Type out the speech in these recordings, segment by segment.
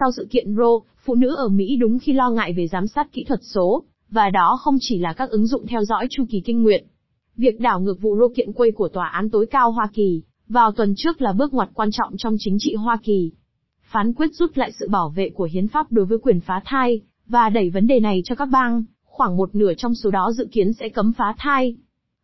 Sau sự kiện Roe, phụ nữ ở Mỹ đúng khi lo ngại về giám sát kỹ thuật số, và đó không chỉ là các ứng dụng theo dõi chu kỳ kinh nguyệt. Việc đảo ngược vụ Roe kiện quay của Tòa án tối cao Hoa Kỳ, vào tuần trước là bước ngoặt quan trọng trong chính trị Hoa Kỳ. Phán quyết rút lại sự bảo vệ của hiến pháp đối với quyền phá thai, và đẩy vấn đề này cho các bang, khoảng một nửa trong số đó dự kiến sẽ cấm phá thai.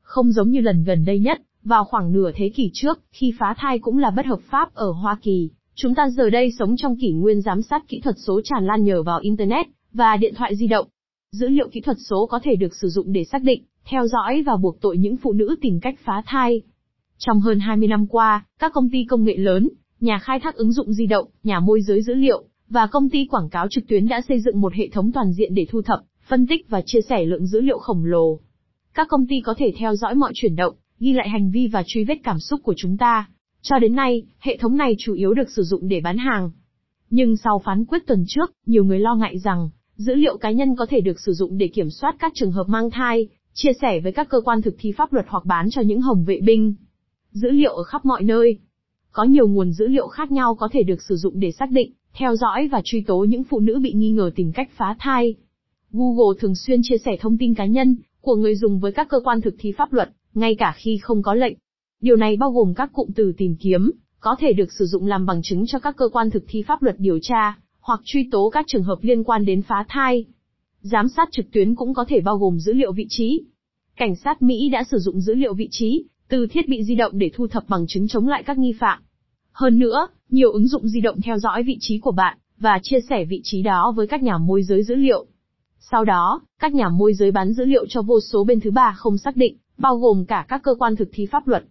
Không giống như lần gần đây nhất, vào khoảng nửa thế kỷ trước, khi phá thai cũng là bất hợp pháp ở Hoa Kỳ, chúng ta giờ đây sống trong kỷ nguyên giám sát kỹ thuật số tràn lan nhờ vào Internet và điện thoại di động. Dữ liệu kỹ thuật số có thể được sử dụng để xác định, theo dõi và buộc tội những phụ nữ tìm cách phá thai. Trong hơn 20 năm qua, các công ty công nghệ lớn, nhà khai thác ứng dụng di động, nhà môi giới dữ liệu, và công ty quảng cáo trực tuyến đã xây dựng một hệ thống toàn diện để thu thập, phân tích và chia sẻ lượng dữ liệu khổng lồ. Các công ty có thể theo dõi mọi chuyển động, ghi lại hành vi và truy vết cảm xúc của chúng ta. Cho đến nay, hệ thống này chủ yếu được sử dụng để bán hàng. Nhưng sau phán quyết tuần trước, nhiều người lo ngại rằng, dữ liệu cá nhân có thể được sử dụng để kiểm soát các trường hợp mang thai, chia sẻ với các cơ quan thực thi pháp luật hoặc bán cho những hồng vệ binh. Dữ liệu ở khắp mọi nơi. Có nhiều nguồn dữ liệu khác nhau có thể được sử dụng để xác định, theo dõi và truy tố những phụ nữ bị nghi ngờ tìm cách phá thai. Google thường xuyên chia sẻ thông tin cá nhân của người dùng với các cơ quan thực thi pháp luật, ngay cả khi không có lệnh. Điều này bao gồm các cụm từ tìm kiếm, có thể được sử dụng làm bằng chứng cho các cơ quan thực thi pháp luật điều tra, hoặc truy tố các trường hợp liên quan đến phá thai. Giám sát trực tuyến cũng có thể bao gồm dữ liệu vị trí. Cảnh sát Mỹ đã sử dụng dữ liệu vị trí từ thiết bị di động để thu thập bằng chứng chống lại các nghi phạm. Hơn nữa, nhiều ứng dụng di động theo dõi vị trí của bạn và chia sẻ vị trí đó với các nhà môi giới dữ liệu. Sau đó, các nhà môi giới bán dữ liệu cho vô số bên thứ ba không xác định, bao gồm cả các cơ quan thực thi pháp luật.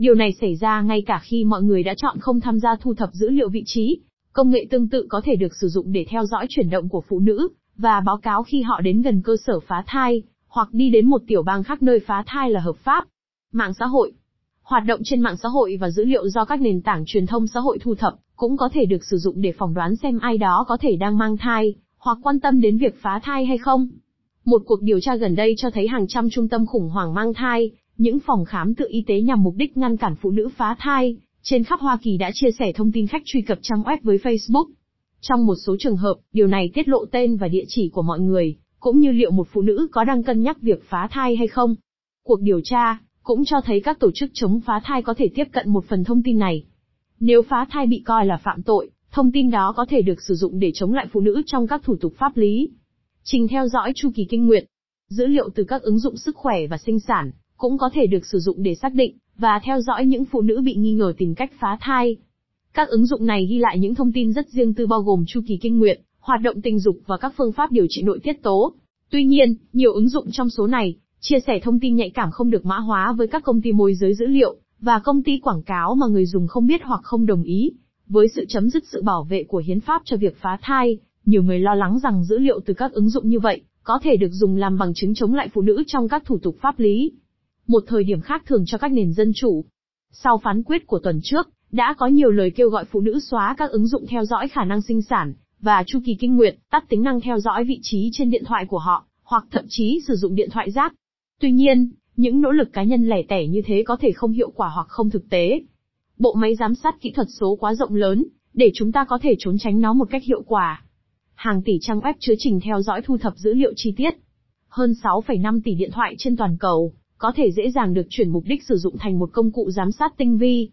Điều này xảy ra ngay cả khi mọi người đã chọn không tham gia thu thập dữ liệu vị trí. Công nghệ tương tự có thể được sử dụng để theo dõi chuyển động của phụ nữ, và báo cáo khi họ đến gần cơ sở phá thai, hoặc đi đến một tiểu bang khác nơi phá thai là hợp pháp. Mạng xã hội Hoạt động trên mạng xã hội và dữ liệu do các nền tảng truyền thông xã hội thu thập, cũng có thể được sử dụng để phỏng đoán xem ai đó có thể đang mang thai, hoặc quan tâm đến việc phá thai hay không. Một cuộc điều tra gần đây cho thấy hàng trăm trung tâm khủng hoảng mang thai, những phòng khám tự y tế nhằm mục đích ngăn cản phụ nữ phá thai, trên khắp Hoa Kỳ đã chia sẻ thông tin khách truy cập trang web với Facebook. Trong một số trường hợp, điều này tiết lộ tên và địa chỉ của mọi người, cũng như liệu một phụ nữ có đang cân nhắc việc phá thai hay không. Cuộc điều tra cũng cho thấy các tổ chức chống phá thai có thể tiếp cận một phần thông tin này. Nếu phá thai bị coi là phạm tội, thông tin đó có thể được sử dụng để chống lại phụ nữ trong các thủ tục pháp lý. Trình theo dõi chu kỳ kinh nguyệt. Dữ liệu từ các ứng dụng sức khỏe và sinh sản cũng có thể được sử dụng để xác định và theo dõi những phụ nữ bị nghi ngờ tìm cách phá thai. Các ứng dụng này ghi lại những thông tin rất riêng tư bao gồm chu kỳ kinh nguyệt, hoạt động tình dục và các phương pháp điều trị nội tiết tố. Tuy nhiên, nhiều ứng dụng trong số này chia sẻ thông tin nhạy cảm không được mã hóa với các công ty môi giới dữ liệu và công ty quảng cáo mà người dùng không biết hoặc không đồng ý. Với sự chấm dứt sự bảo vệ của hiến pháp cho việc phá thai, nhiều người lo lắng rằng dữ liệu từ các ứng dụng như vậy có thể được dùng làm bằng chứng chống lại phụ nữ trong các thủ tục pháp lý. Một thời điểm khác thường cho các nền dân chủ. Sau phán quyết của tuần trước, đã có nhiều lời kêu gọi phụ nữ xóa các ứng dụng theo dõi khả năng sinh sản và chu kỳ kinh nguyệt, tắt tính năng theo dõi vị trí trên điện thoại của họ, hoặc thậm chí sử dụng điện thoại rác. Tuy nhiên, những nỗ lực cá nhân lẻ tẻ như thế có thể không hiệu quả hoặc không thực tế. Bộ máy giám sát kỹ thuật số quá rộng lớn, để chúng ta có thể trốn tránh nó một cách hiệu quả. Hàng tỷ trang web chứa trình theo dõi thu thập dữ liệu chi tiết. Hơn 6,5 tỷ điện thoại trên toàn cầu, có thể dễ dàng được chuyển mục đích sử dụng thành một công cụ giám sát tinh vi.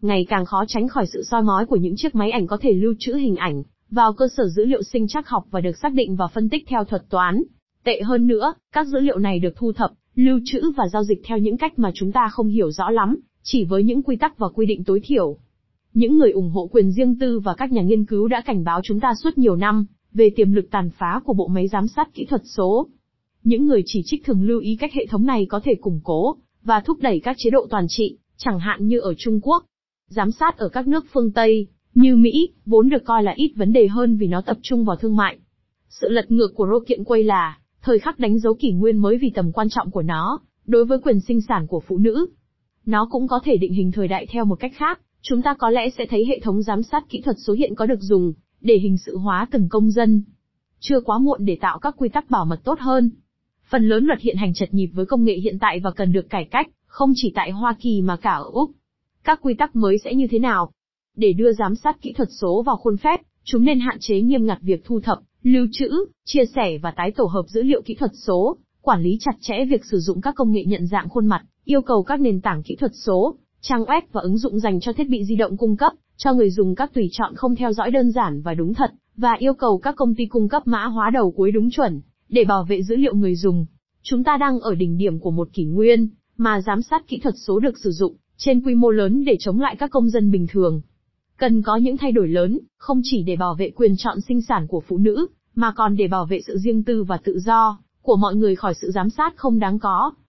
Ngày càng khó tránh khỏi sự soi mói của những chiếc máy ảnh có thể lưu trữ hình ảnh, vào cơ sở dữ liệu sinh trắc học và được xác định và phân tích theo thuật toán. Tệ hơn nữa, các dữ liệu này được thu thập, lưu trữ và giao dịch theo những cách mà chúng ta không hiểu rõ lắm, chỉ với những quy tắc và quy định tối thiểu. Những người ủng hộ quyền riêng tư và các nhà nghiên cứu đã cảnh báo chúng ta suốt nhiều năm về tiềm lực tàn phá của bộ máy giám sát kỹ thuật số. Những người chỉ trích thường lưu ý cách hệ thống này có thể củng cố và thúc đẩy các chế độ toàn trị, chẳng hạn như ở Trung Quốc. Giám sát ở các nước phương Tây, như Mỹ, vốn được coi là ít vấn đề hơn vì nó tập trung vào thương mại. Sự lật ngược của Rô kiện quay là, thời khắc đánh dấu kỷ nguyên mới vì tầm quan trọng của nó, đối với quyền sinh sản của phụ nữ. Nó cũng có thể định hình thời đại theo một cách khác, chúng ta có lẽ sẽ thấy hệ thống giám sát kỹ thuật số hiện có được dùng, để hình sự hóa từng công dân. Chưa quá muộn để tạo các quy tắc bảo mật tốt hơn. Phần lớn luật hiện hành chật nhịp với công nghệ hiện tại và cần được cải cách, không chỉ tại Hoa Kỳ mà cả ở Úc. Các quy tắc mới sẽ như thế nào? Để đưa giám sát kỹ thuật số vào khuôn phép, Chúng nên hạn chế nghiêm ngặt việc thu thập, lưu trữ, chia sẻ và tái tổ hợp dữ liệu kỹ thuật số, quản lý chặt chẽ việc sử dụng các công nghệ nhận dạng khuôn mặt, yêu cầu các nền tảng kỹ thuật số, trang web và ứng dụng dành cho thiết bị di động cung cấp cho người dùng các tùy chọn không theo dõi đơn giản và đúng thật, và yêu cầu các công ty cung cấp mã hóa đầu cuối đúng chuẩn để bảo vệ dữ liệu người dùng. Chúng ta đang ở đỉnh điểm của một kỷ nguyên mà giám sát kỹ thuật số được sử dụng trên quy mô lớn để chống lại các công dân bình thường. Cần có những thay đổi lớn, không chỉ để bảo vệ quyền chọn sinh sản của phụ nữ, mà còn để bảo vệ sự riêng tư và tự do của mọi người khỏi sự giám sát không đáng có.